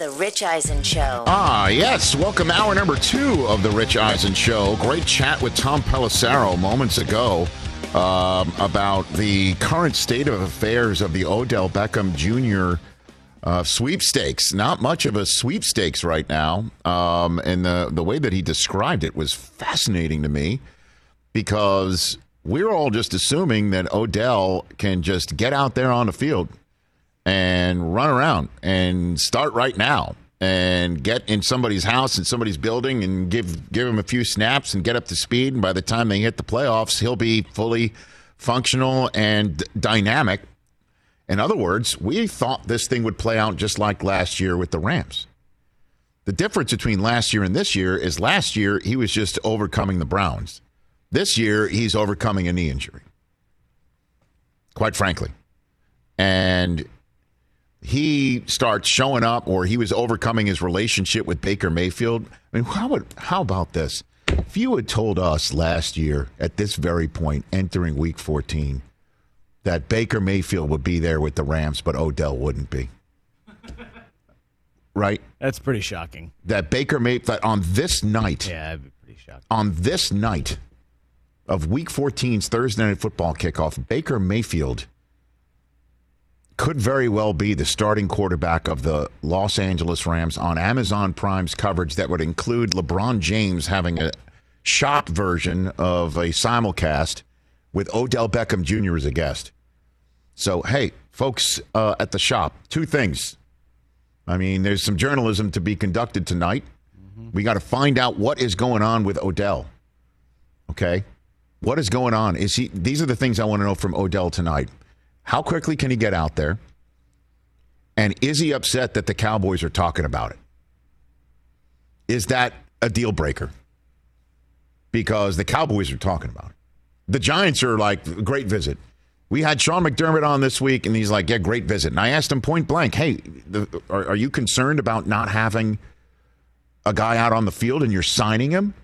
The Rich Eisen Show. Ah, yes. Welcome, hour number two of The Rich Eisen Show. Great chat with Tom Pelissero moments ago um, about the current state of affairs of the Odell Beckham Jr. Uh, sweepstakes. Not much of a sweepstakes right now. Um, and the, the way that he described it was fascinating to me because we're all just assuming that Odell can just get out there on the field and run around and start right now and get in somebody's house and somebody's building and give give him a few snaps and get up to speed. And by the time they hit the playoffs he'll be fully functional and dynamic. In other words we thought this thing would play out just like last year with the Rams. The difference between last year and this year is last year he was just overcoming the Browns. This year he's overcoming a knee injury quite frankly. And he starts showing up or he was overcoming his relationship with Baker Mayfield. I mean, how would how about this? If you had told us last year at this very point, entering week 14, that Baker Mayfield would be there with the Rams, but Odell wouldn't be. Right? That's pretty shocking. That Baker Mayfield on this night. Yeah, that'd be pretty shocking. On this night of week 14's Thursday night football kickoff, Baker Mayfield could very well be the starting quarterback of the Los Angeles Rams on Amazon Prime's coverage that would include LeBron James having a shop version of a simulcast with Odell Beckham Jr. as a guest. So, hey, folks uh, at the shop, two things. I mean, there's some journalism to be conducted tonight. Mm-hmm. We got to find out what is going on with Odell. Okay? What is going on? Is he these are the things I want to know from Odell tonight. How quickly can he get out there? And is he upset that the Cowboys are talking about it? Is that a deal breaker? Because the Cowboys are talking about it. The Giants are like, great visit. We had Sean McDermott on this week, and he's like, yeah, great visit. And I asked him point blank, hey, the, are, are you concerned about not having a guy out on the field and you're signing him?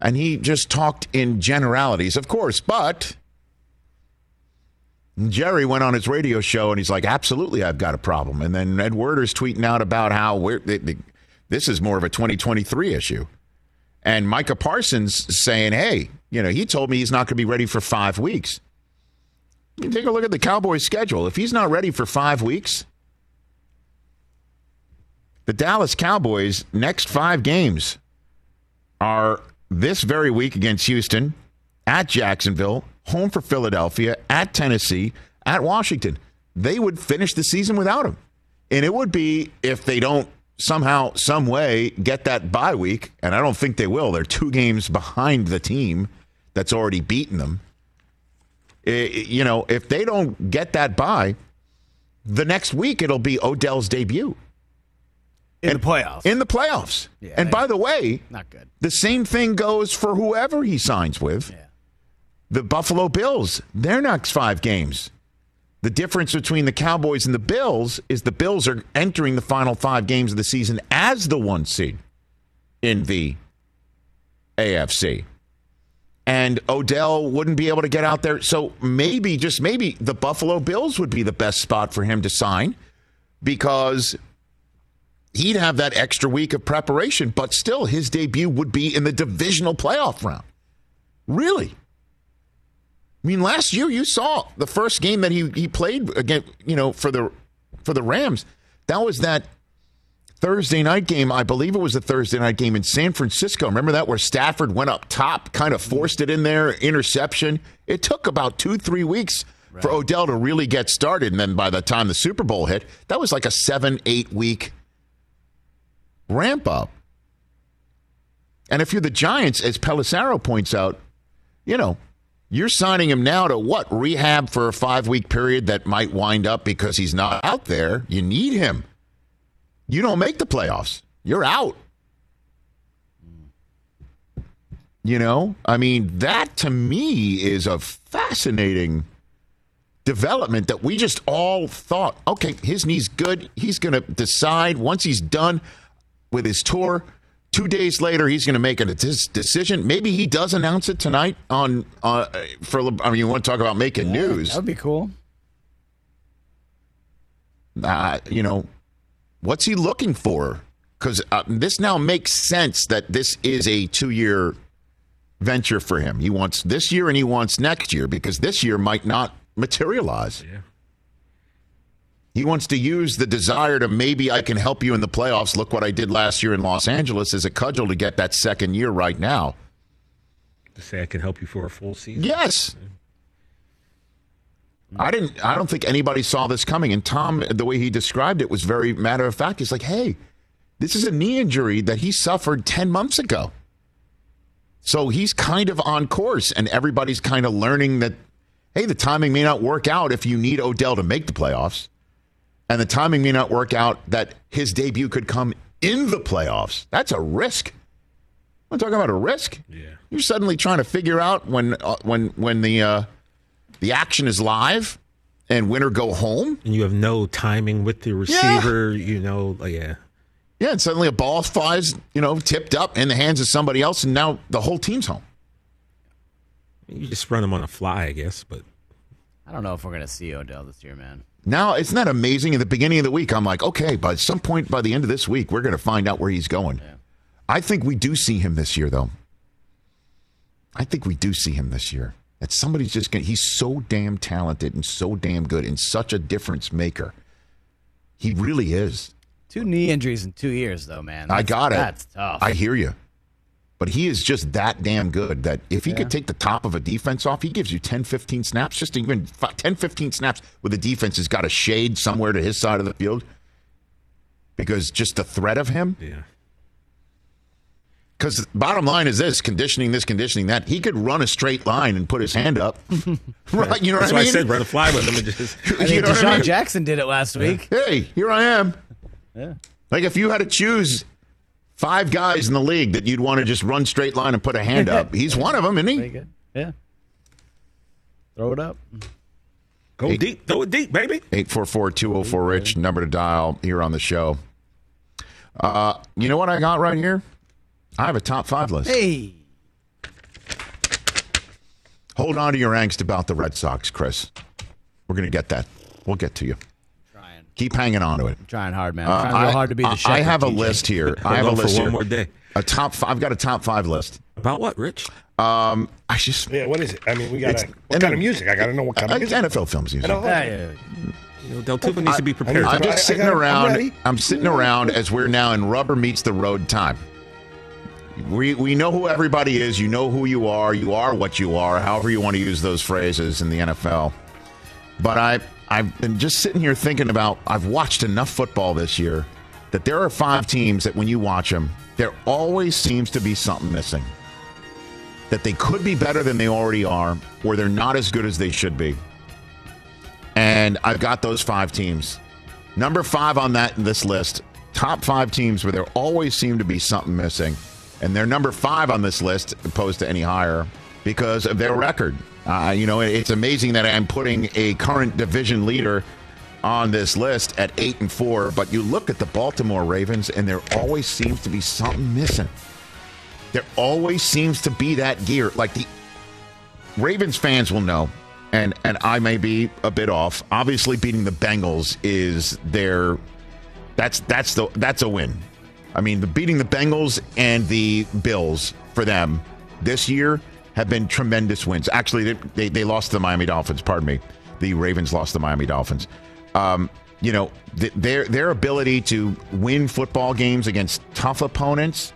And he just talked in generalities, of course, but Jerry went on his radio show and he's like, absolutely, I've got a problem. And then Ed Werder's tweeting out about how we're, this is more of a 2023 issue. And Micah Parsons saying, hey, you know, he told me he's not going to be ready for five weeks. You take a look at the Cowboys' schedule. If he's not ready for five weeks, the Dallas Cowboys' next five games are this very week against Houston, at Jacksonville, home for Philadelphia, at Tennessee, at Washington. They would finish the season without him. And it would be if they don't somehow, some way get that bye week, and I don't think they will. They're two games behind the team that's already beaten them. It, you know, if they don't get that bye, the next week it'll be Odell's debut. In and, the playoffs. In the playoffs. Yeah, and by the way, not good. The same thing goes for whoever he signs with. Yeah. The Buffalo Bills, their next five games. The difference between the Cowboys and the Bills is the Bills are entering the final five games of the season as the one seed in the AFC. And Odell wouldn't be able to get out there. So maybe, just maybe, the Buffalo Bills would be the best spot for him to sign because he'd have that extra week of preparation, but still his debut would be in the divisional playoff round. Really? I mean, last year you saw the first game that he, he played again, you know, for the for the Rams. That was that Thursday night game. I believe it was a Thursday night game in San Francisco. Remember that where Stafford went up top, kind of forced it in there, interception. It took about two, three weeks right. for Odell to really get started. And then by the time the Super Bowl hit, that was like a seven, eight week ramp up. And if you're the Giants, as Pelissero points out, you know, you're signing him now to what? Rehab for a five week period that might wind up because he's not out there. You need him. you don't make the playoffs. You're out. You know, I mean, that to me is a fascinating development that we just all thought, okay, his knee's good. He's going to decide once he's done with his tour. Two days later, he's going to make a decision. Maybe he does announce it tonight on uh, for. I mean, you want to talk about making Yeah, news? That would be cool. uh, you know, what's he looking for? Because uh, this now makes sense that this is a two year venture for him. He wants this year and he wants next year because this year might not materialize. Yeah. He wants to use the desire to maybe I can help you in the playoffs. Look what I did last year in Los Angeles as a cudgel to get that second year right now. To say I can help you for a full season. Yes. I didn't I don't think anybody saw this coming. And Tom, the way he described it was very matter of fact. He's like, hey, this is a knee injury that he suffered 10 months ago. So he's kind of on course, and everybody's kind of learning that, hey, the timing may not work out if you need Odell to make the playoffs. And the timing may not work out that his debut could come in the playoffs. That's a risk. I'm talking about a risk. Yeah. You're suddenly trying to figure out when uh, when when the uh, the action is live and winner go home. And you have no timing with the receiver, yeah. you know, like, yeah. Yeah, and suddenly a ball flies, you know, tipped up in the hands of somebody else, and now the whole team's home. You just run them on a fly, I guess, but I don't know if we're gonna see Odell this year, man. Now, isn't that amazing? At the beginning of the week, I'm like, okay, by some point by the end of this week, we're going to find out where he's going. I think we do see him this year, though. I think we do see him this year. That somebody's just going to, he's so damn talented and so damn good and such a difference maker. He really is. Two knee injuries in two years, though, man. I got it. That's tough. I hear you. But he is just that damn good that if he could take the top of a defense off, he gives you 10, 15 snaps, just even fi- 10, 15 snaps where the defense has got a shade somewhere to his side of the field. Because just the threat of him. yeah. Because bottom line is this conditioning, this, conditioning that. He could run a straight line and put his hand up. right? You know That's what I why I said run a fly with him and just I You know what I DeSean mean? Jackson did it last week. hey, here I am. Yeah. Like if you had to choose five guys in the league that you'd want to just run straight line and put a hand up, he's one of them, isn't Very he? Yeah. Throw it up. go deep, throw it deep, baby. 844-204-RICH, number to dial here on the show. Uh, you know what I got right here? I have a top five list. Hey. Hold on to your angst about the Red Sox, Chris. We're going to get that. We'll get to you. Trying. Keep hanging on to it. I'm Trying hard, man. Uh, I'm trying real hard to be the I, shepherd. I have a TJ. list here. I have a on for list one here. more day. A top. Five, I've got a top five list. About what, Rich? Um, I just Yeah, what is it? I mean, we got It's- to. and What kind of music? I got to know what kind uh, of music. NFL films music. I don't know. Yeah, yeah. You know, Del Tufo needs to be prepared. I- I'm just sitting got it. I'm around. I'm sitting around as we're now in rubber meets the road time. We we know who everybody is. You know who you are. You are what you are. However you want to use those phrases in the NFL. But I I've been just sitting here thinking about. I've watched enough football this year that there are five teams that when you watch them, there always seems to be something missing. That they could be better than they already are, or they're not as good as they should be. And I've got those five teams. Number five on that this list, top five teams where there always seem to be something missing. And they're number five on this list opposed to any higher because of their record. Uh, you know, it's amazing that I'm putting a current division leader on this list at eight and four, but you look at the Baltimore Ravens and there always seems to be something missing. There always seems to be that gear. Like the Ravens fans will know, and and I may be a bit off. Obviously, beating the Bengals is their that's that's the that's a win. I mean, the beating the Bengals and the Bills for them this year have been tremendous wins. Actually, they they, they lost to the Miami Dolphins. Pardon me, the Ravens lost the Miami Dolphins. Um, you know, th- their their ability to win football games against tough opponents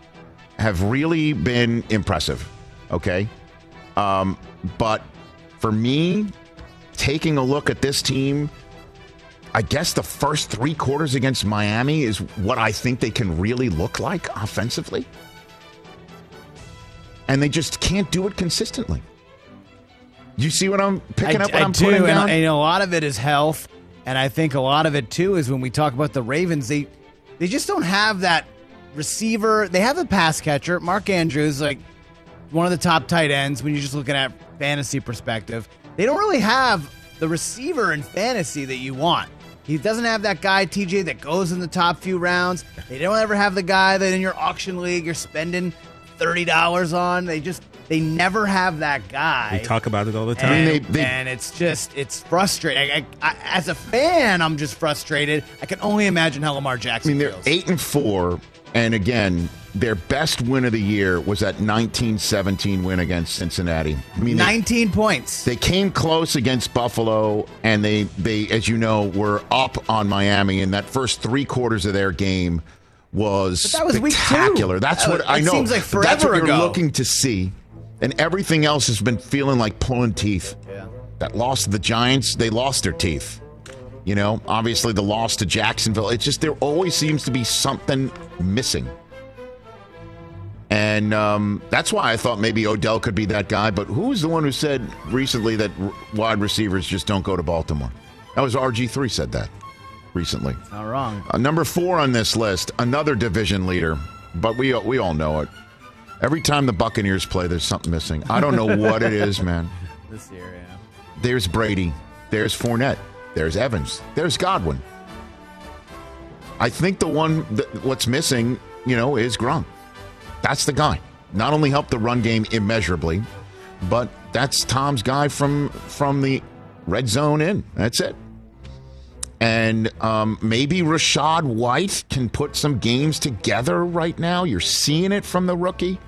have really been impressive. Okay. Um, but for me, taking a look at this team, I guess the first three quarters against Miami is what I think they can really look like offensively. And they just can't do it consistently. You see what I'm picking I, up? What I am do, putting and, and a lot of it is health, and I think a lot of it too is when we talk about the Ravens, they they just don't have that receiver. They have a pass catcher. Mark Andrews, like one of the top tight ends when you're just looking at fantasy perspective. They don't really have the receiver in fantasy that you want. He doesn't have that guy, TJ, that goes in the top few rounds. They don't ever have the guy that in your auction league you're spending $30 on. They just, they never have that guy. We talk about it all the time. mean, they- they- and it's just it's frustrating. I, I, as a fan, I'm just frustrated. I can only imagine how Lamar I Jackson mean, they're feels. eight and four, and again, their best win of the year was that 1917 win against Cincinnati. I mean, they, 19 points. they came close against Buffalo, and they, they, as you know, were up on Miami. in that first three quarters of their game was But that was spectacular. That's what I know. seems like But That's what forever you're looking to see, and everything else has been feeling like pulling teeth. Yeah. That loss to the Giants, they lost their teeth. You know, obviously the loss to Jacksonville. It's just there always seems to be something missing. And um, that's why I thought maybe Odell could be that guy. But who was the one who said recently that r- wide receivers just don't go to Baltimore? That was RG3 said that recently. Not wrong. Uh, number four on this list, another division leader, but we we all know it. Every time the Buccaneers play, there's something missing. I don't know what it is, man. This year, yeah. There's Brady. There's Fournette. There's Evans. There's Godwin. I think the one that, what's missing, you know, is Gronk. That's the guy. Not only helped the run game immeasurably, but that's Tom's guy from from the red zone in. That's it. And um, maybe Rachaad White can put some games together right now. You're seeing it from the rookie.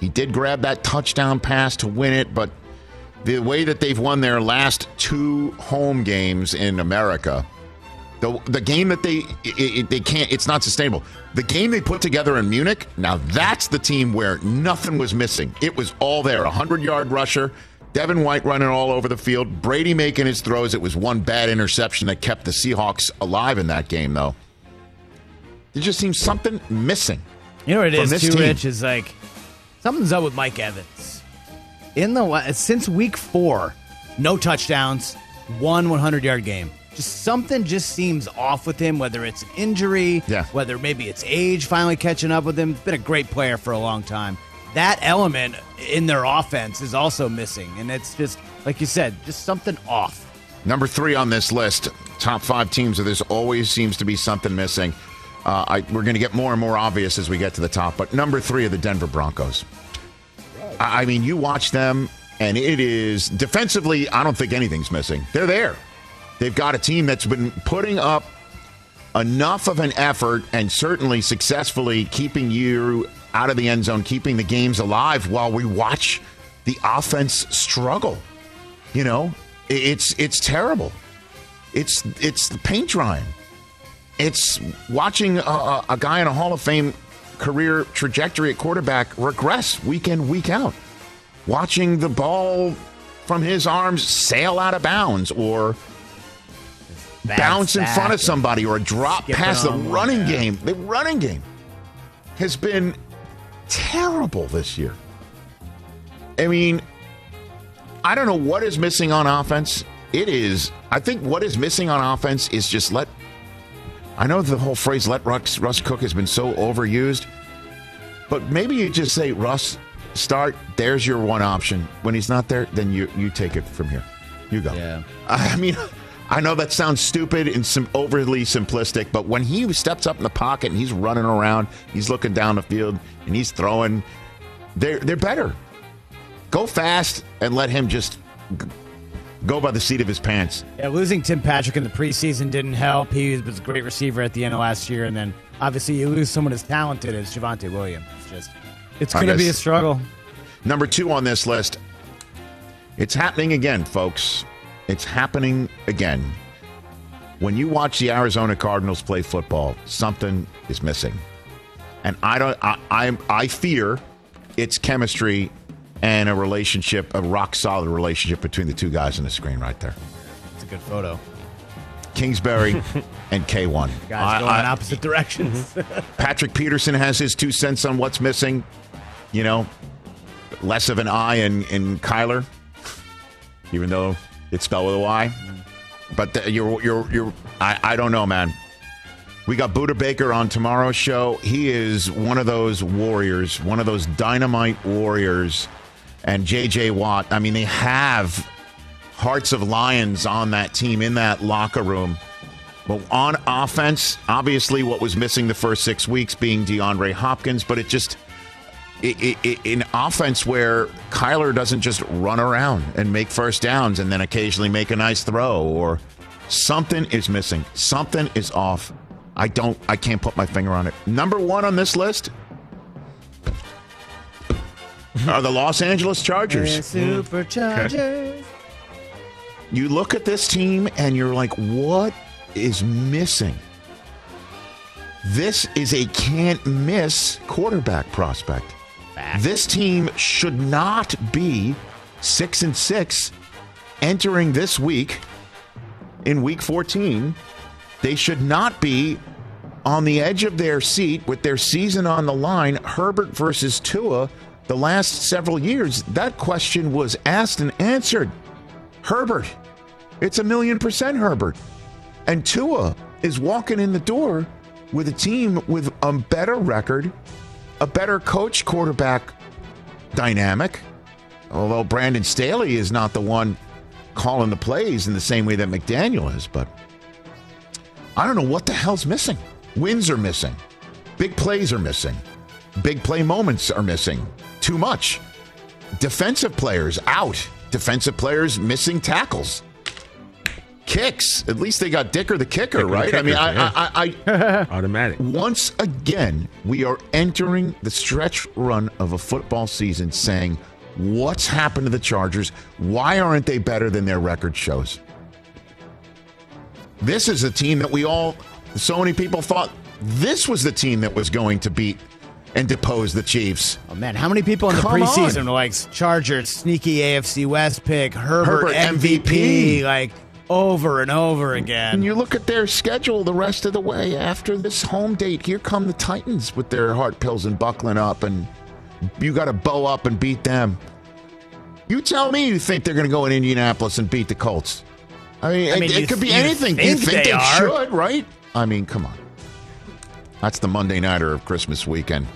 He did grab that touchdown pass to win it, but the way that they've won their last two home games in America, the the game that they it, it- they can't it's not sustainable. The game they put together in Munich, now that's the team where nothing was missing. It was all there. A hundred yard rusher, Devin White running all over the field, Brady making his throws. It was one bad interception that kept the Seahawks alive in that game, though. There just seems something missing. You know what it is, too, team. Rich? Is like something's up with Mike Evans. In the since week four, no touchdowns, one 100 yard game. Just something just seems off with him. Whether it's an injury, Yeah. whether maybe it's age finally catching up with him. Been a great player for a long time. That element in their offense is also missing, and it's just like you said, just something off. Number three on this list, top five teams. Of there's always seems to be something missing. Uh, I, we're going to get more and more obvious as we get to the top. But number three are the Denver Broncos. I, I mean, you watch them, and it is defensively. I don't think anything's missing. They're there. They've got a team that's been putting up enough of an effort and certainly successfully keeping you out of the end zone, keeping the games alive while we watch the offense struggle. You know, it's it's terrible. It's it's the paint drying. It's watching a, a, guy in a Hall of Fame career trajectory at quarterback regress week in week out. Watching the ball from his arms sail out of bounds or bounce in front of somebody or a drop Skip pass. The running game, the running game has been terrible this year. I mean, I don't know what is missing on offense. It is, I think what is missing on offense is just let, I know the whole phrase let Russ, Russ cook has been so overused, but maybe you just say, Russ, start, there's your one option. When he's not there, then you, you take it from here. You go. Yeah. I mean, I know that sounds stupid and some overly simplistic, but when he steps up in the pocket and he's running around, he's looking down the field and he's throwing, they're they're better. Go fast and let him just go by the seat of his pants. Yeah, losing Tim Patrick in the preseason didn't help. He was a great receiver at the end of last year, and then obviously you lose someone as talented as Javonte Williams. It's just, it's going to be a struggle. Number two on this list. It's happening again, folks. It's happening again. When you watch the Arizona Cardinals play football, something is missing, and I don't. I I, I fear it's chemistry and a relationship, a rock solid relationship between the two guys on the screen right there, It's a good photo. Kingsbury and K1. Guys I- going in opposite directions. Patrick Peterson has his two cents on what's missing. You know, less of an eye in, in Kyler, even though it's spelled with a Y. But the, you're, you're, you're, I, I don't know, man. We got Budda Baker on tomorrow's show. He is one of those warriors, one of those dynamite warriors. And JJ Watt, I mean, they have hearts of lions on that team in that locker room. But on offense, obviously, what was missing the first six weeks being DeAndre Hopkins, but it just it, it, it, in offense where Kyler doesn't just run around and make first downs and then occasionally make a nice throw or something is missing. Something is off. I don't. I can't put my finger on it. Number one on this list are the Los Angeles Chargers. Superchargers. Hmm. You look at this team and you're like, what is missing? This is a can't miss quarterback prospect. This team should not be six and six entering this week in week 14. They should not be on the edge of their seat with their season on the line. Herbert versus Tua, the last several years, that question was asked and answered. Herbert. It's a million percent Herbert. And Tua is walking in the door with a team with a better record, a better coach quarterback dynamic. Although Brandon Staley is not the one calling the plays in the same way that McDaniel is, but I don't know what the hell's missing. Wins are missing. Big plays are missing. Big play moments are missing. Too much. Defensive players out. Defensive players missing tackles. Kicks. At least they got Dicker the kicker, Dicker the right? I mean, kicker, I, yeah. I, I, Automatic. once again, we are entering the stretch run of a football season saying, what's happened to the Chargers? Why aren't they better than their record shows? This is a team that we all, so many people thought this was the team that was going to beat and depose the Chiefs. Oh man, how many people in the Come preseason on. were like Chargers, sneaky AFC West pick, Herbert, Herbert, MVP, MVP. like over and over again. And you look at their schedule the rest of the way after this home date. Here come the Titans with their heart pills and buckling up, and you got to bow up and beat them. You tell me you think they're going to go in Indianapolis and beat the Colts. I mean, I mean, it, it could be th- anything. think you think they they, should, right? I mean, come on. That's the Monday nighter of Christmas weekend.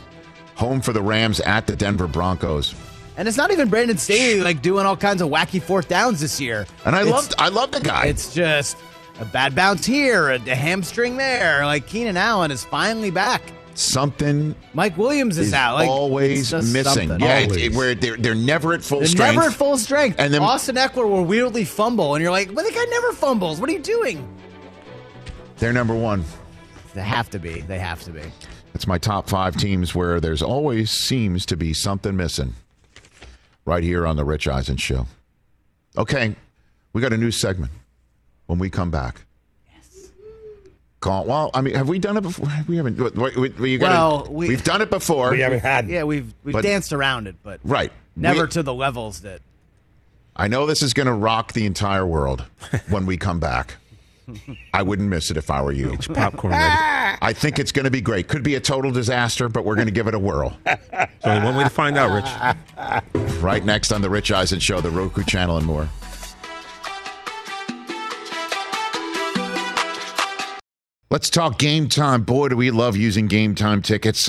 Home for the Rams at the Denver Broncos. And it's not even Brandon Staley like doing all kinds of wacky fourth downs this year. And I It's- love I love the guy. It's just a bad bounce here, a, a hamstring there. Like Keenan Allen is finally back. Something Mike Williams is, is out. Like always missing. something. Yeah, Always. it- where they're, they're never at full They're strength. never at full strength. And then Austin Ekeler will weirdly fumble, and you're like, "But the guy never fumbles. What are you doing?" They're number one. They have to be. They have to be. It's my top five teams where there's always seems to be something missing. Right here on the Rich Eisen Show. Okay, we got a new segment when we come back. Yes. Call. Well, I mean, have we done it before? We haven't. We, we, we, you gotta- Well, we- we've done it before. We haven't had. Yeah, we've we've But- danced around it, but Right. never We- to the levels that. I know this is going to rock the entire world when we come back. I wouldn't miss it if I were you. It's popcorn ready. I think it's going to be great. Could be a total disaster, but we're going to give it a whirl. So only one way to find out, Rich. Right next on the Rich Eisen Show, the Roku channel, and more. Let's talk game time. Boy, do we love using game time tickets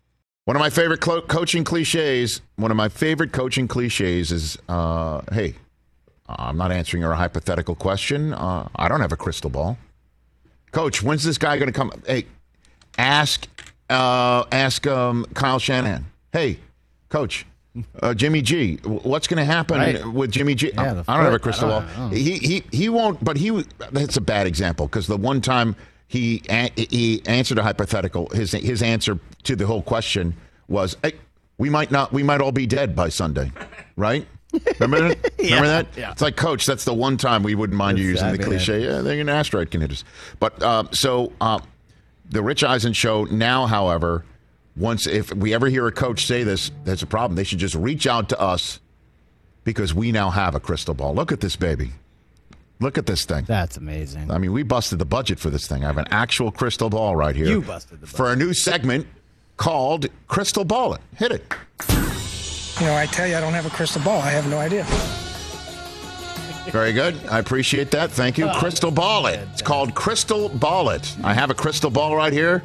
One of my favorite clo- coaching cliches, one of my favorite coaching cliches is, uh, hey, I'm not answering your hypothetical question. Uh, I don't have a crystal ball. Coach, when's this guy going to come? Hey, ask uh, ask um, Kyle Shanahan. Hey, coach, uh, Jimmy G, what's going to happen Right. with Jimmy G? Yeah, the I don't have a crystal ball. I He he he won't. But he that's a bad example because the one time he he answered a hypothetical, his his answer to the whole question was, hey, we might not, we might all be dead by Sunday, right? Remember that? Remember that? yeah. It's like, coach, that's the one time we wouldn't mind you That's using the cliche. Yeah, then an asteroid can hit us. But uh, so uh, the Rich Eisen show now, however, once if we ever hear a coach say this, there's a problem. They should just reach out to us because we now have a crystal ball. Look at this baby. Look at this thing. That's amazing. I mean, we busted the budget for this thing. I have an actual crystal ball right here. You busted the for a new segment called Crystal Ball It. Hit it. You know, I tell you, I don't have a crystal ball. I have no idea. Very good. I appreciate that. Thank you. Crystal Ball It. It's called Crystal Ball It. I have a crystal ball right here.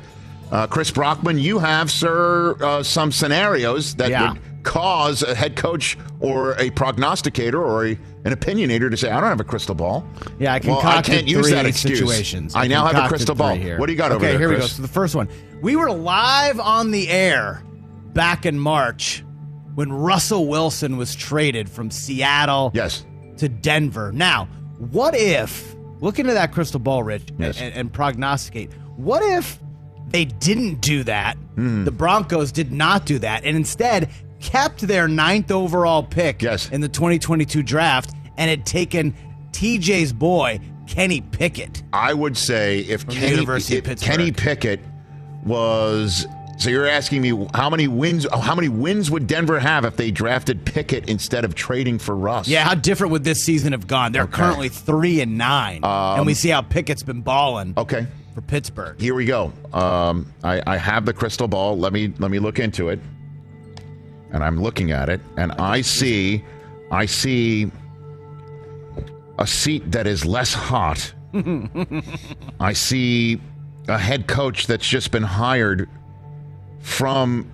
Uh, Chris Brockman, you have, sir, uh, some scenarios that Yeah. would cause a head coach or a prognosticator or a, an opinionator to say, I don't have a crystal ball. Yeah, I well, I can't use that excuse. situations. I, now have a crystal ball. Here. What do you got over there? okay, here we go. So the first one, we were live on the air back in March when Russell Wilson was traded from Seattle Yes. to Denver. Now, what if look into that crystal ball, Rich, Yes. and, and prognosticate? What if they didn't do that? Hmm. The Broncos did not do that, and instead kept their ninth overall pick Yes. in the 2022 draft and had taken TJ's boy Kenny Pickett. I would say if Kenny, if Kenny Pickett was. So you're asking me how many wins? How many wins would Denver have if they drafted Pickett instead of trading for Russ? Yeah, how different would this season have gone? They're Okay. Um, currently three and nine, and we see how Pickett's been balling Okay. for Pittsburgh. Here we go. Um, I, I have the crystal ball. Let me let me look into it. And I'm looking at it, and I see, I see a seat that is less hot. I see a head coach that's just been hired from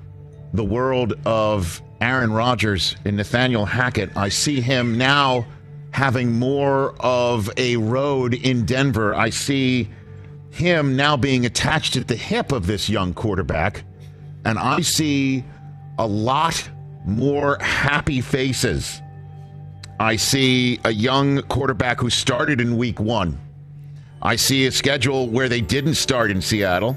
the world of Aaron Rodgers and Nathaniel Hackett. I see him now having more of a road in Denver. I see him now being attached at the hip of this young quarterback. And I see a lot more happy faces. I see a young quarterback who started in week one. I see a schedule where they didn't start in Seattle.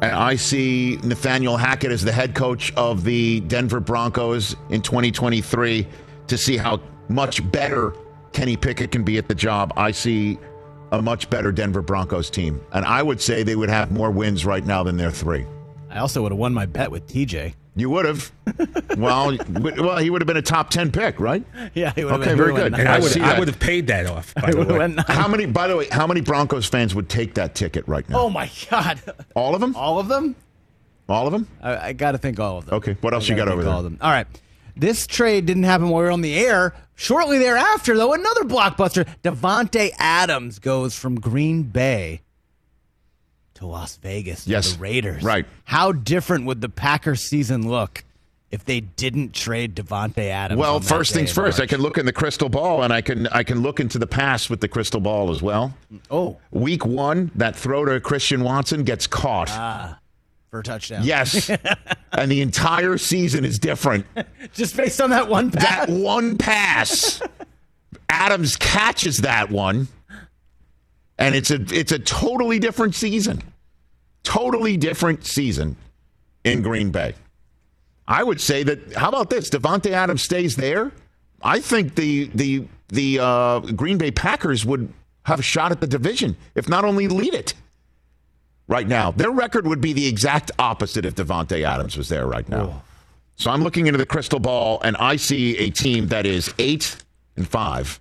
And I see Nathaniel Hackett as the head coach of the Denver Broncos in 2023 to see how much better Kenny Pickett can be at the job. I see a much better Denver Broncos team. And I would say they would have more wins right now than their three. I also would have won my bet with TJ. You would have. well, well, he would have been a top 10 pick, right? Yeah, he Okay, very good. And I would I would have paid that off. By the way. How many, by the way, how many Broncos fans would take that ticket right now? Oh my God! All of them? All of them? All of them? I, I got to think all of them. Okay, what else you gotta over there? All, of them. all right. This trade didn't happen while we were on the air. Shortly thereafter, though, another blockbuster. Davante Adams goes from Green Bay to Las Vegas. Yes, the Raiders. right. How different would the Packers season look if they didn't trade Davante Adams? Well, first things in first. I can look in the crystal ball, and I can I can look into the past with the crystal ball as well. Oh, Week one, that throw to Christian Watson gets caught. Ah, for a touchdown. Yes. and the entire season is different. Just based on that one pass. That one pass, Adams catches that one, and it's a it's a totally different season. Totally different season in Green Bay. I would say that. How about this? Davante Adams stays there. I think the the the uh, Green Bay Packers would have a shot at the division, if not only lead it. Right now, their record would be the exact opposite if Davante Adams was there right now. So I'm looking into the crystal ball, and I see a team that is eight and five,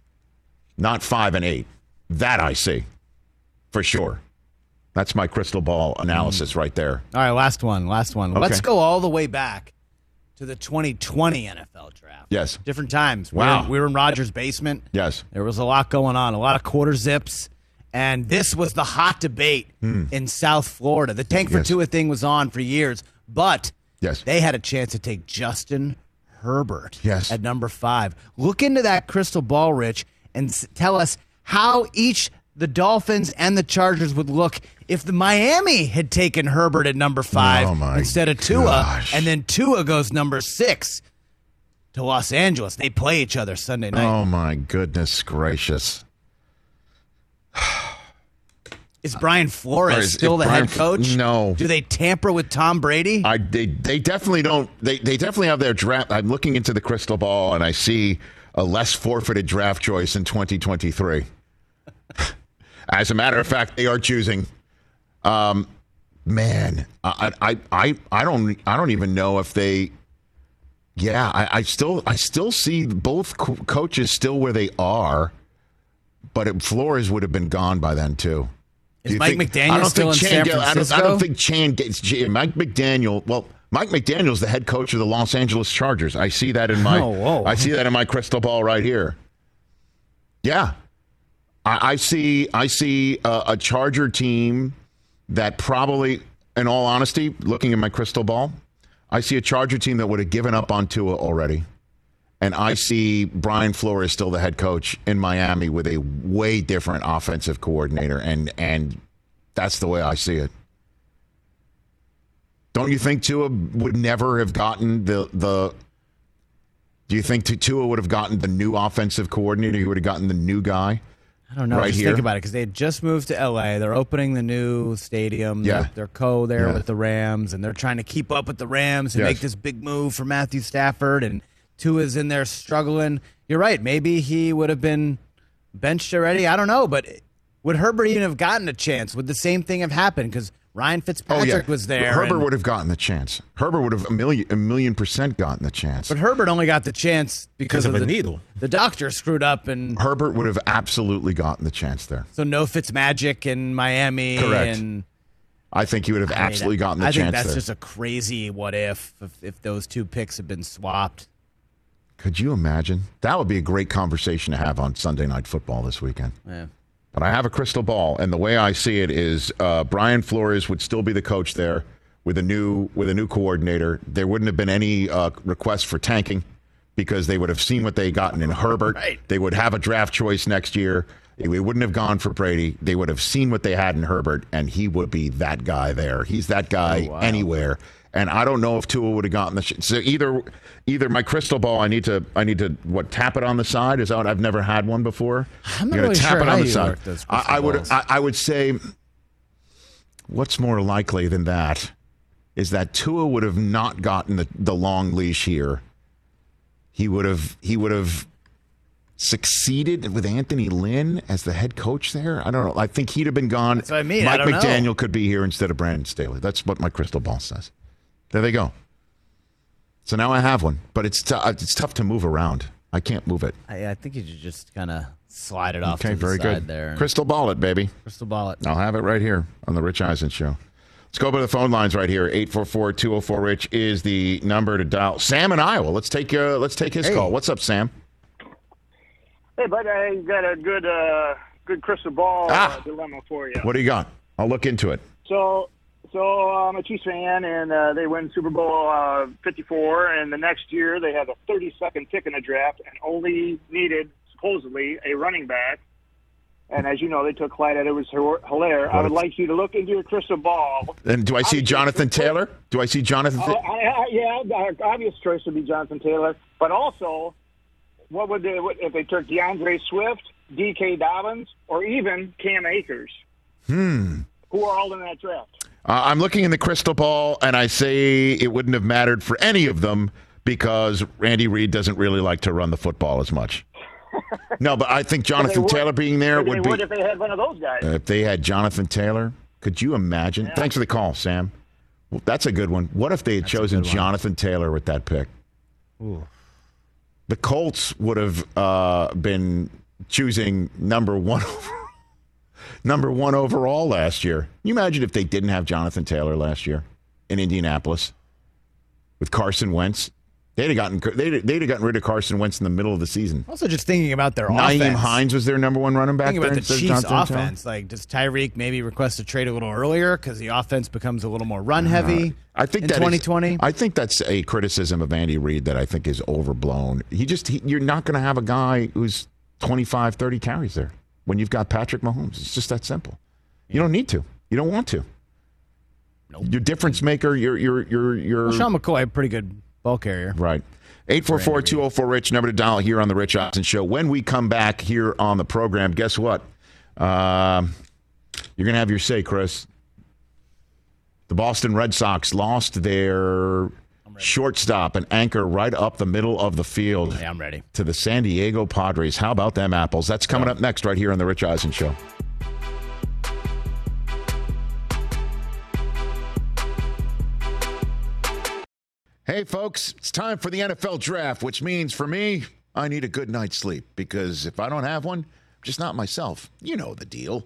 not five and eight. That I see for sure. That's my crystal ball mm. analysis right there. All right, last one. Last one. Okay. Let's go all the way back to the 2020 NFL draft. Yes. Different times. We Wow. were, we were in Rogers' basement. Yes. There was a lot going on, a lot of quarter zips. And this was the hot debate hmm. in South Florida. The tank for. Yes. Tua thing was on for years, but Yes. they had a chance to take Justin Herbert Yes. at number five. Look into that crystal ball, Rich, and tell us how each the Dolphins and the Chargers would look if the Miami had taken Herbert at number five Oh, instead of Tua, gosh. and then Tua goes number six to Los Angeles. They play each other Sunday night. Oh my goodness gracious! Is Brian Flores Is- still the Brian head coach? No. Do they tamper with Tom Brady? I they they definitely don't. They they definitely have their draft. I'm looking into the crystal ball, and I see a less forfeited draft choice in 2023. As a matter of fact, they are choosing. Um, man, I I I I don't I don't even know if they. Yeah, I, I still I still see both co- coaches still where they are, but it, Flores would have been gone by then too. Is Mike think- McDaniel still in Chan San get- I don't, I don't think Chan gets Mike McDaniel. Well, Mike McDaniel's the head coach of the Los Angeles Chargers. I see that in my Oh, whoa. I see that in my crystal ball right here. Yeah, I, I see I see a, a Charger team that probably, in all honesty, looking at my crystal ball, I see a Charger team that would have given up on Tua already. And I see Brian Flores still the head coach in Miami with a way different offensive coordinator, and and that's the way I see it. Don't you think Tua would never have gotten the the? Do you think Tua would have gotten the new offensive coordinator? He would have gotten the new guy. I don't know. right Just here. think about it because they had just moved to LA. They're opening the new stadium. Yeah. They're, they're co there Yeah. with the Rams, and they're trying to keep up with the Rams and Yes. make this big move for Matthew Stafford. And Tua's in there struggling. You're right. Maybe he would have been benched already. I don't know. But would Herbert even have gotten a chance? Would the same thing have happened? Because Ryan Fitzpatrick oh, was there. Oh, Herbert and- would have gotten the chance. Herbert would have a million a million percent gotten the chance. But Herbert only got the chance because, Because of a the, needle. The doctor screwed up, and Herbert would have absolutely gotten the chance there. so no Fitzmagic in Miami. Correct. And I think he would have I mean, absolutely gotten the I chance think that's there. just a crazy what if, if if those two picks had been swapped. Could you imagine? That would be a great conversation to have on Sunday Night Football this weekend. Yeah. But I have a crystal ball, and the way I see it is uh, Brian Flores would still be the coach there with a new with a new coordinator. There wouldn't have been any uh, request for tanking because they would have seen what they gotten in Herbert. Right. They would have a draft choice next year. We wouldn't have gone for Brady. They would have seen what they had in Herbert, and he would be that guy there. He's that guy anywhere. And I don't know if Tua would have gotten the. Sh- so either, either my crystal ball. I need to. I need to what tap it on the side. Is that I've never had one before? I'm not really tap sure it on the side. I, I would. I, I would say. What's more likely than that is that Tua would have not gotten the, the long leash here. He would have. He would have succeeded with Anthony Lynn as the head coach there. I don't know. I think he'd have been gone. That's what I mean. I Mike know. McDaniel could be here instead of Brandon Staley. That's what my crystal ball says. There they go. So now I have one, but it's t- uh, it's tough to move around. I can't move it. I, I think you should just kind of slide it off Okay, to the very side good. there. Crystal ball it, baby. crystal ball it. I'll have it right here on the Rich Eisen show. Let's go over the phone lines right here. 844-204 Rich is the number to dial. Sam in Iowa. Let's take uh, let's take his call. What's up, Sam? Hey, bud, I got a good, uh, good crystal ball Ah. uh, dilemma for you. What do you got? I'll look into it. So, so I'm a Chiefs fan, and uh, they win Super Bowl uh, 54, and the next year they had a 32nd pick in the draft, and only needed supposedly a running back. And as you know, they took Clyde Edwards Helaire. I would like you to look into your crystal ball. And do I see Obviously, Jonathan Taylor? Do I see Jonathan? Uh, I, I, yeah, obvious choice would be Jonathan Taylor. But also, what would they what, if they took D'Andre Swift, D.K. Dobbins, or even Cam Akers? Hmm. Who are all in that draft? Uh, I'm looking in the crystal ball, and I say it wouldn't have mattered for any of them because Andy Reid doesn't really like to run the football as much. no, but I think Jonathan. Taylor being there They would be. would if they had one of those guys. if they had Jonathan Taylor, could you imagine? Thanks for the call, Sam. Well, that's a good one. What if they had chosen Jonathan Taylor with that pick? Ooh. The Colts would have uh, been choosing number one, number one overall last year. Can you imagine if they didn't have Jonathan Taylor last year in Indianapolis with Carson Wentz? They'd have gotten they'd, they'd have gotten rid of Carson Wentz in the middle of the season. Also, just thinking about their Nyheim offense. Hines was their number one running back. Thinking about there the Chiefs' offense, like does Tyreek maybe request a trade a little earlier because the offense becomes a little more run heavy? Uh, I think is- 2020. I think that's a criticism of Andy Reid that I think is overblown. He just he, you're not going to have a guy who's 25, 30 carries there when you've got Patrick Mahomes. It's just that simple. You don't need to. You don't want to. Your difference maker. Your your your your. well, Sean McCoy, a pretty good ball carrier. Right. 844-204-RICH, number to dial here on the Rich Eisen Show. When we come back here on the program, guess what? Um, you're going to have your say, Chris. The Boston Red Sox lost their shortstop and anchor right up the middle of the field Yeah, I'm ready. to the San Diego Padres. How about them apples? That's coming up next right here on the Rich Eisen Show. Hey, folks, it's time for the NFL draft, which means for me, I need a good night's sleep because if I don't have one, I'm just not myself. You know the deal.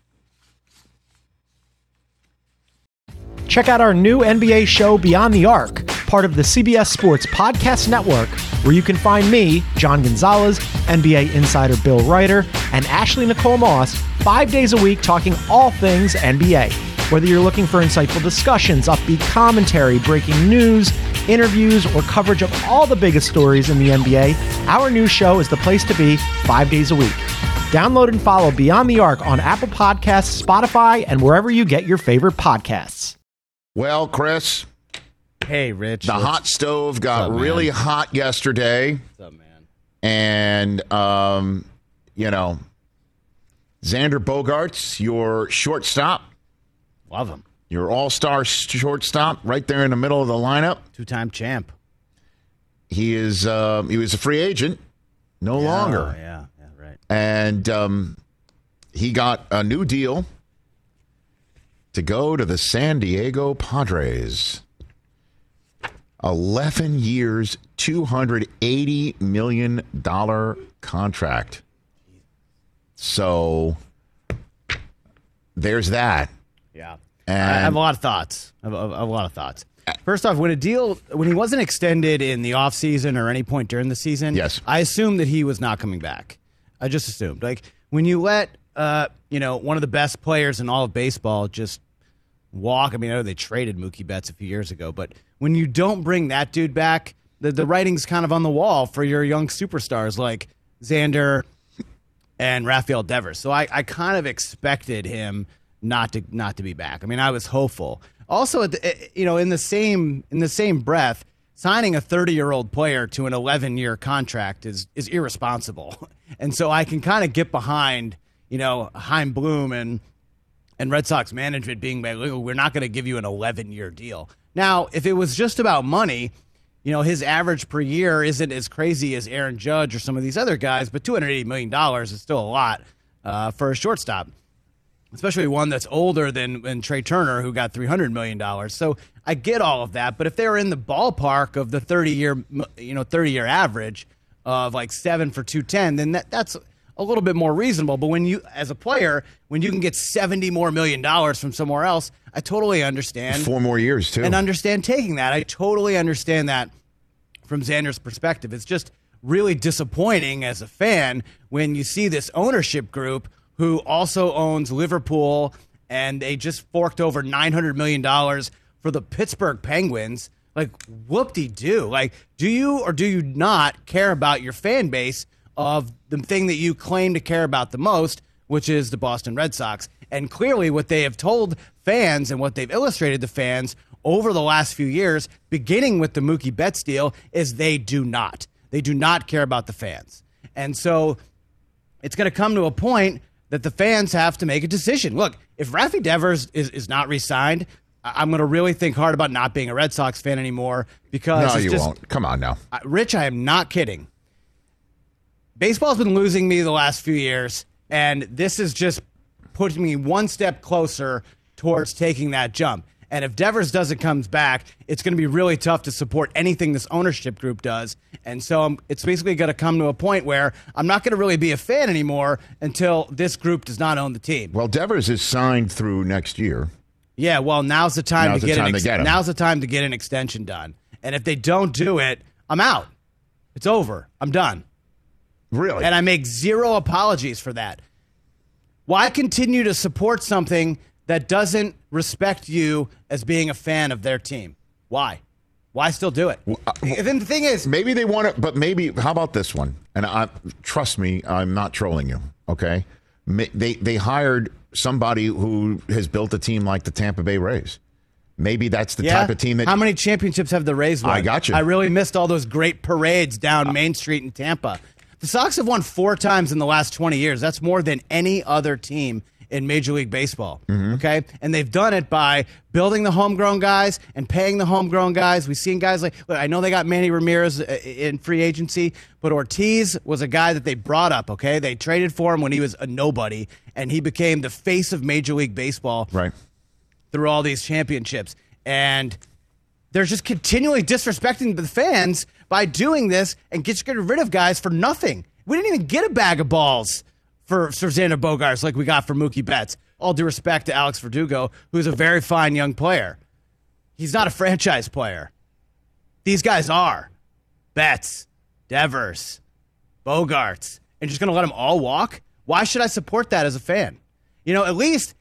Check out our new NBA show, Beyond the Arc, part of the CBS Sports Podcast Network, where you can find me, John Gonzalez, NBA insider Bill Reiter, and Ashley Nicole Moss five days a week talking all things NBA. Whether you're looking for insightful discussions, upbeat commentary, breaking news, interviews, or coverage of all the biggest stories in the NBA, our new show is the place to be five days a week. Download and follow Beyond the Arc on Apple Podcasts, Spotify, and wherever you get your favorite podcasts. Well, Chris, Hey, Rich. the hot stove got up, really hot yesterday. What's up, man? And, um, you know, Xander Bogaerts, your shortstop, Love him. your all star shortstop, right there in the middle of the lineup. Two time champ. He is um, he was a free agent, no Oh, longer, yeah, yeah, right. and um, he got a new deal to go to the San Diego Padres. Eleven years, two hundred eighty million dollar contract. So there's that. Yeah. And- I have a lot of thoughts. I have, I have a lot of thoughts. First off, when a deal when he wasn't extended in the offseason or any point during the season, Yes. I assumed that he was not coming back. I just assumed. Like when you let uh, you know, one of the best players in all of baseball just walk. I mean, I know they traded Mookie Betts a few years ago, but when you don't bring that dude back, the, the writing's kind of on the wall for your young superstars like Xander and Rafael Devers. So I, I kind of expected him not to not to be back. I mean, I was hopeful. Also, the, eh, you know, in the same in the same breath, signing a 30 year old player to an 11 year contract is is irresponsible. And so I can kind of get behind, you know, Chaim Bloom and and Red Sox management being like, we're not going to give you an 11 year deal. Now, if it was just about money, You know, his average per year isn't as crazy as Aaron Judge or some of these other guys, but $280 million is still a lot uh, for a shortstop, especially one that's older than, than Trea Turner, who got $300 million. So I get all of that, but if they're in the ballpark of the 30 year, you know, 30 year average of like seven for 210, then that, that's a little bit more reasonable. But when you, as a player, when you can get 70 more million dollars from somewhere else, I totally understand. Four more years, too. And understand taking that. I totally understand that from Xander's perspective. It's just really disappointing as a fan when you see this ownership group who also owns Liverpool and they just forked over $900 million for the Pittsburgh Penguins. Like, whoop de doo. Like, do you or do you not care about your fan base of the thing that you claim to care about the most, which is the Boston Red Sox? And clearly, what they have told fans and what they've illustrated to fans over the last few years, beginning with the Mookie Betts deal, is they do not. They do not care about the fans. And so it's going to come to a point that the fans have to make a decision. Look, if Rafi Devers is, is not re signed, I'm going to really think hard about not being a Red Sox fan anymore because no, you just, won't. Come on now. Rich, I am not kidding. Baseball's been losing me the last few years, and this is just putting me one step closer towards taking that jump. And if Devers doesn't comes back, it's going to be really tough to support anything this ownership group does. And so I'm, it's basically going to come to a point where I'm not going to really be a fan anymore until this group does not own the team. Well, Devers is signed through next year. Yeah, well, now's the time Now's to the get time an to get now's the time to get an extension done. And if they don't do it, I'm out. It's over. I'm done. Really? And I make zero apologies for that. Why continue to support something that doesn't respect you as being a fan of their team? Why? Why still do it? Uh, and then the thing is, maybe they want to, but maybe how about this one? And I trust me, I'm not trolling you. Okay, they they hired somebody who has built a team like the Tampa Bay Rays. Maybe that's the yeah. type of team that How many championships have the Rays won? I got you. I really missed all those great parades down Main Street in Tampa. The Sox have won four times in the last 20 years. That's more than any other team in Major League Baseball. Mm-hmm. Okay. And they've done it by building the homegrown guys and paying the homegrown guys. We've seen guys like, look, I know they got Manny Ramirez uh, in free agency, but Ortiz was a guy that they brought up. Okay. They traded for him when he was a nobody, and he became the face of Major League Baseball right through all these championships. And they're just continually disrespecting the fans by doing this and getting rid of guys for nothing. We didn't even get a bag of balls for, Xander Bogaerts like we got for Mookie Betts. All due respect to Alex Verdugo, who's a very fine young player. He's not a franchise player. These guys are. Betts, Devers, Bogaerts, and just going to let them all walk? Why should I support that as a fan? You know, at least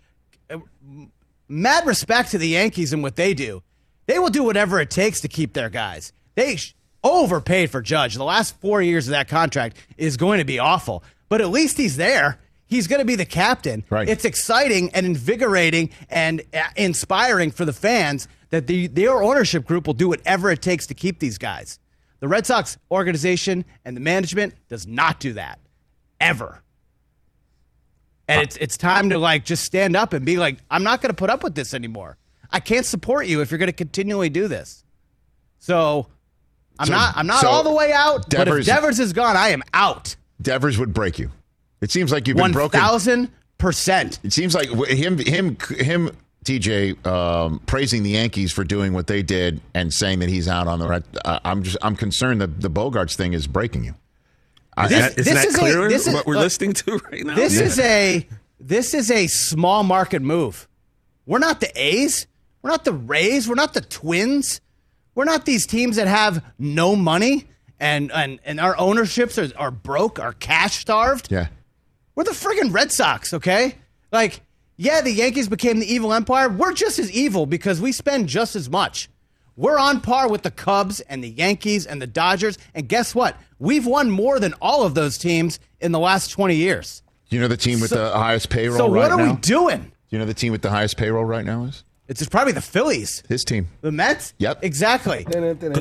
mad respect to the Yankees and what they do. They will do whatever it takes to keep their guys. They overpaid for Judge. The last four years of that contract is going to be awful, but at least he's there. He's going to be the captain. Right. It's exciting and invigorating and uh, inspiring for the fans that the, their ownership group will do whatever it takes to keep these guys. The Red Sox organization and the management does not do that ever. And it's it's time to like just stand up and be like, I'm not going to put up with this anymore. I can't support you if you're going to continually do this. So I'm So- not I'm not so all the way out. but if Devers- Devers is gone, I am out. Devers would break you. It seems like you've been One broken. thousand percent. It seems like him, him, him, TJ um, praising the Yankees for doing what they did and saying that he's out on the right. Uh, I'm just, I'm concerned that the Bogaerts thing is breaking you. I- Isn't and- that- isn't that is a- clear this is- what we're look, listening to right now? This Yeah. is a this is a small market move. We're not the A's. We're not the Rays. We're not the Twins. We're not these teams that have no money and and, and our ownerships are, are broke, are cash starved. yeah. We're the friggin' Red Sox, okay? Like, yeah, the Yankees became the evil empire. We're just as evil because we spend just as much. We're on par with the Cubs and the Yankees and the Dodgers. And guess what? We've won more than all of those teams in the last 20 years. You know the team with So- the highest payroll So right now? So what are we doing? You know the team with the highest payroll right now is It's probably the Phillies, His team. the Mets. Yep. exactly.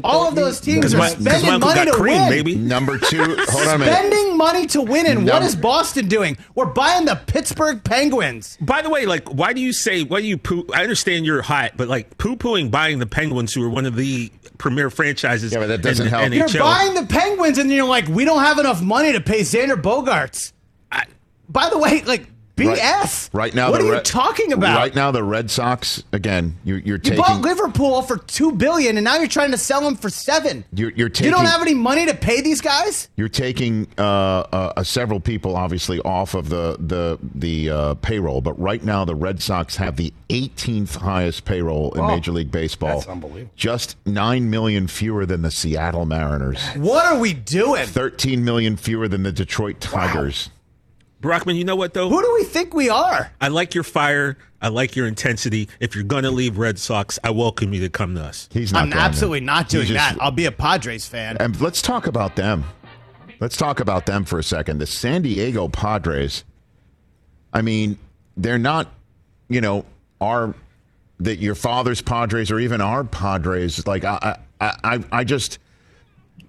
All of those teams Because are my, 'cause my spending uncle money got to cream, win. baby. Number two. hold on a minute. Spending money to win, and what Num- is Boston doing? We're buying the Pittsburgh Penguins. By the way, like, why do you say, why do you poo? I understand you're hot, but like, poo pooing buying the Penguins, who are one of the premier franchises. Yeah, but that doesn't in the help. You're buying the Penguins, and you're like, we don't have enough money to pay Xander Bogaerts. I- By the way, like BS. Right now, what the are you Red- talking about? Right now, the Red Sox again. You're, you're you taking. bought Liverpool for two billion, and now you're trying to sell them for seven. You're, you're you don't have any money to pay these guys. You're taking uh, uh, uh, several people, obviously, off of the the the uh, payroll. But right now, the Red Sox have the 18th highest payroll in Major League Baseball. that's unbelievable. Just nine million fewer than the Seattle Mariners. What are we doing? 13 million fewer than the Detroit Tigers. Brockman, you know what though? Who do we think we are? I like your fire. I like your intensity. If you're gonna leave Red Sox, I welcome you to come to us. He's not. I'm going absolutely there. not doing just- that. I'll be a Padres fan. And let's talk about them. Let's talk about them for a second. The San Diego Padres. I mean, they're not, you know, our that your father's Padres or even our Padres. Like I, I, I, I just,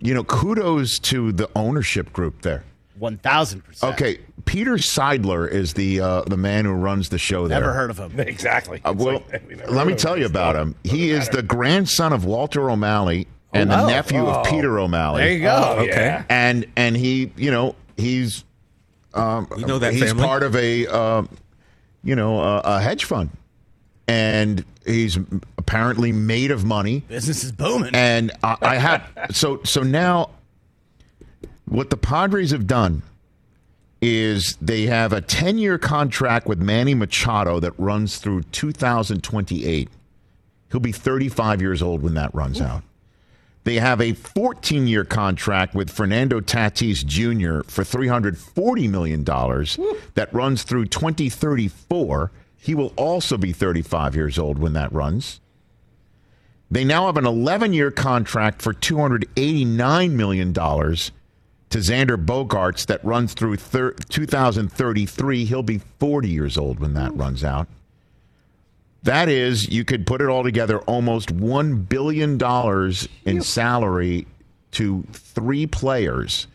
you know, kudos to the ownership group there. One thousand percent. Okay, Peter Seidler is the uh, the man who runs the show there. Never heard of him. Exactly. Uh, well, like, let me tell you about him. He is the grandson of Walter O'Malley and the Oh. nephew of Oh. Peter O'Malley. There you go. Oh, yeah. and and he you know he's um, We know that he's family. part of a um, you know a, a hedge fund and he's apparently made of money Business is booming. and I, I had so so now what the Padres have done is they have a 10 year contract with Manny Machado that runs through 2028. He'll be 35 years old when that runs out. They have a 14 year contract with Fernando Tatis Jr. for $340 million that runs through 2034. He will also be 35 years old when that runs. They now have an 11 year contract for $289 million to Xander Bogaerts that runs through thir- 2033. He'll be 40 years old when that runs out. That is, you could put it all together, almost $1 billion in salary to three players.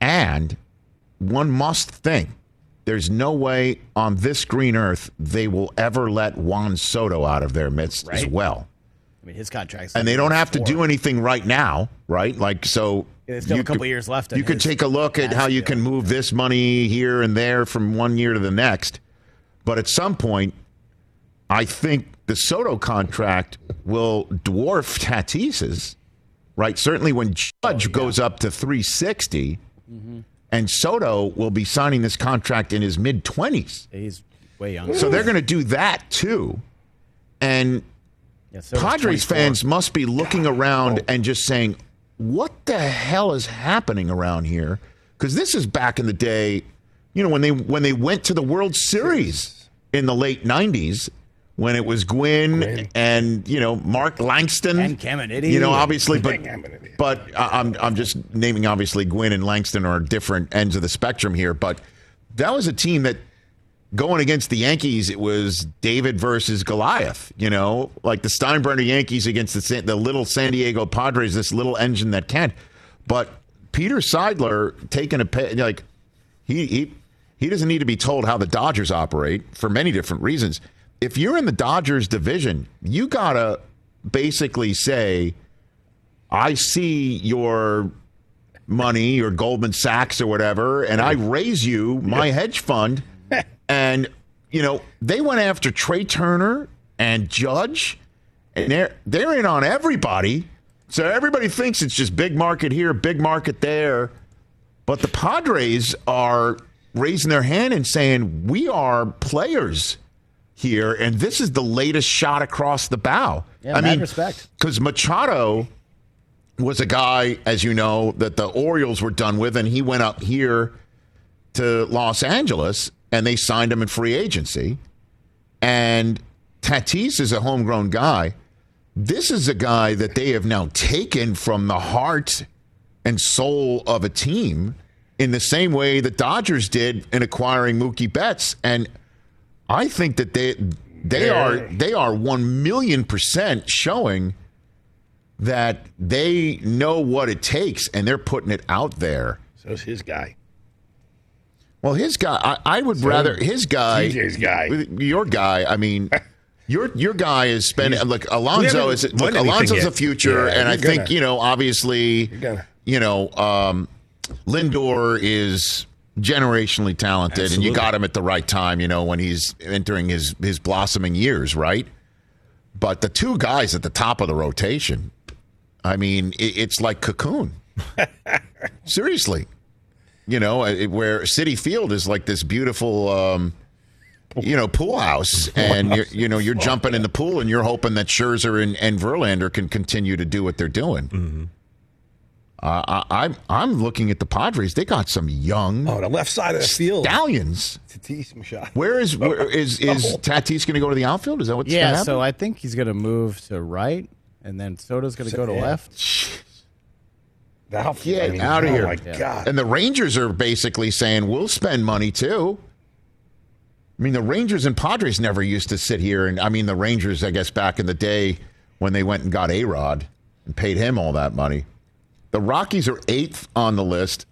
And one must think there's no way on this green earth they will ever let Juan Soto out of their midst as well. I mean, his contract's And they don't have to do anything right now, right? Like, so. Yeah, there's still a couple years left You could take a look at how you deal. can move this money here and there from one year to the next. But at some point, I think the Soto contract will dwarf Tatis's, right? Certainly when oh, Judge goes up to 360, mm-hmm. and Soto will be signing this contract in his mid 20s. He's way younger. So they're going to do that too. And Yeah, so Padres fans must be looking around oh. and just saying, "What the hell is happening around here?" Because this is back in the day, you know, when they when they went to the World Series in the late '90s, when it was Gwynn, and you know Mark Langston. And Caminiti. You know, obviously, but but I'm I'm just naming obviously Gwynn and Langston are different ends of the spectrum here, but that was a team that going against the Yankees, it was David versus Goliath. You know, like the Steinbrenner Yankees against the the little San Diego Padres, this little engine that can't. But Peter Seidler taking a pay, like he he he doesn't need to be told how the Dodgers operate for many different reasons. If you're in the Dodgers division, you gotta basically say, "I see your." Money or Goldman Sachs or whatever, and I raise you my hedge fund and you know they went after Trea Turner and Judge, and they're they're in on everybody. So everybody thinks it's just big market here, big market there, but the Padres are raising their hand and saying we are players here, and this is the latest shot across the bow. Yeah, I mean, respect. because Machado was a guy, as you know, that the Orioles were done with, and he went up here to Los Angeles and they signed him in free agency. And Tatis is a homegrown guy. This is a guy that they have now taken from the heart and soul of a team in the same way the Dodgers did in acquiring Mookie Betts. And I think that they They Yeah. are they are one million percent showing that they know what it takes and they're putting it out there. So's his guy. Well, his guy, I, I would rather his guy, guy. your guy. I mean, your your guy is spending. Look, Alonso haven't is look, anything Alonso's yet. a future, Yeah, and I you're think you know, obviously, gonna- you know, um, Lindor is generationally talented, and you got him at the right time. You know, when he's entering his his blossoming years, right? But the two guys at the top of the rotation, I mean, it, it's like cocoon. Seriously, you know, where Citi Field is like this beautiful, um, you know, pool house, and you're, you know you're jumping in the pool, and you're hoping that Scherzer and, and Verlander can continue to do what they're doing. Uh, I, I'm I'm looking at the Padres. They got some young Oh, the left side of the field. stallions. Tatis Machado. Where is where is is Tatis going to go to the outfield? Is that what's going to Yeah, so I think he's going to move to right, and then Soto's going to go to Yeah. left. The outfield, Get I mean, outta oh here. my Yeah. God. And the Rangers are basically saying we'll spend money too. I mean, the Rangers and Padres never used to sit here, and I mean, the Rangers, I guess, back in the day when they went and got A Rod and paid him all that money. The Rockies are eighth on the list.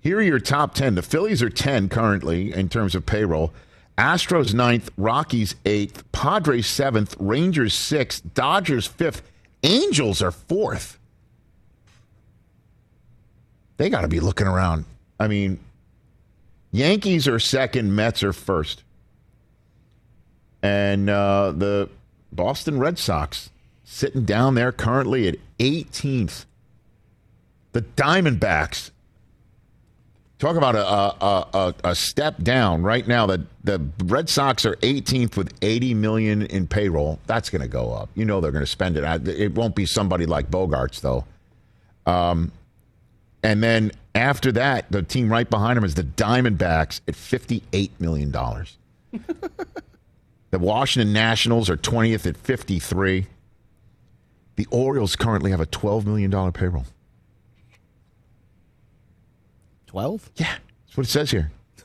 Here are your top 10. The Phillies are 10 currently in terms of payroll. Astros ninth, Rockies eighth, Padres seventh, Rangers sixth, Dodgers fifth, Angels are fourth. They got to be looking around. I mean, Yankees are second, Mets are first. And uh, the Boston Red Sox sitting down there currently at 18th. The Diamondbacks. Talk about a, a, a, a step down right now. The, the Red Sox are 18th with 80 million in payroll. That's going to go up. You know they're going to spend it. It won't be somebody like Bogaerts though. Um, and then after that, the team right behind them is the Diamondbacks at $58 million. the Washington Nationals are 20th at 53. The Orioles currently have a $12 million payroll. 12? Yeah, that's what it says here.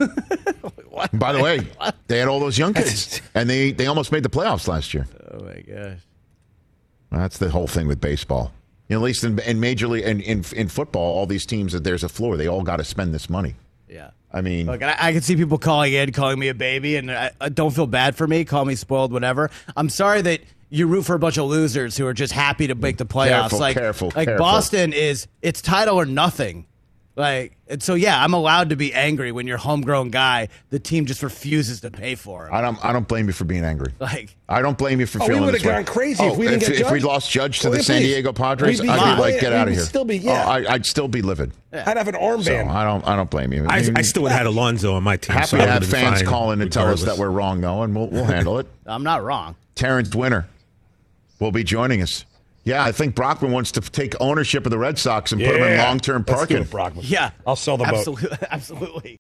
By the way, they had all those young kids, and they, they almost made the playoffs last year. Oh, my gosh. That's the whole thing with baseball. At least in, in major league and in, in football, all these teams that there's a floor. They all got to spend this money. Yeah. I mean, Look, I, I can see people calling in, calling me a baby, and I, I don't feel bad for me. Call me spoiled, whatever. I'm sorry that you root for a bunch of losers who are just happy to make the playoffs. Careful, like, careful, like careful. Boston is it's title or nothing. Like, and so yeah, I'm allowed to be angry when your homegrown guy, the team just refuses to pay for him. I don't I don't blame you for being angry. Like, I don't blame you for Oh, we would've this way. gone crazy if we oh, didn't if, get if we lost Judge to Oh, the yeah, San. Diego Padres. We'd be I'd be like, get out of here. still be- Oh, yeah. I, I'd still be livid. I'd have an So armband. I don't I don't blame you. I, mean, I still would have had Alonso on my team. happy so to have would've fans fine calling and tell us that we're wrong though, and we'll we'll handle it. I'm not wrong. Terrence Winter will be joining us. Yeah, I think Brockman wants to take ownership of the Red Sox and put them in long term Let's parking. get it, Brockman. Yeah, I'll sell the boat. absolutely, absolutely.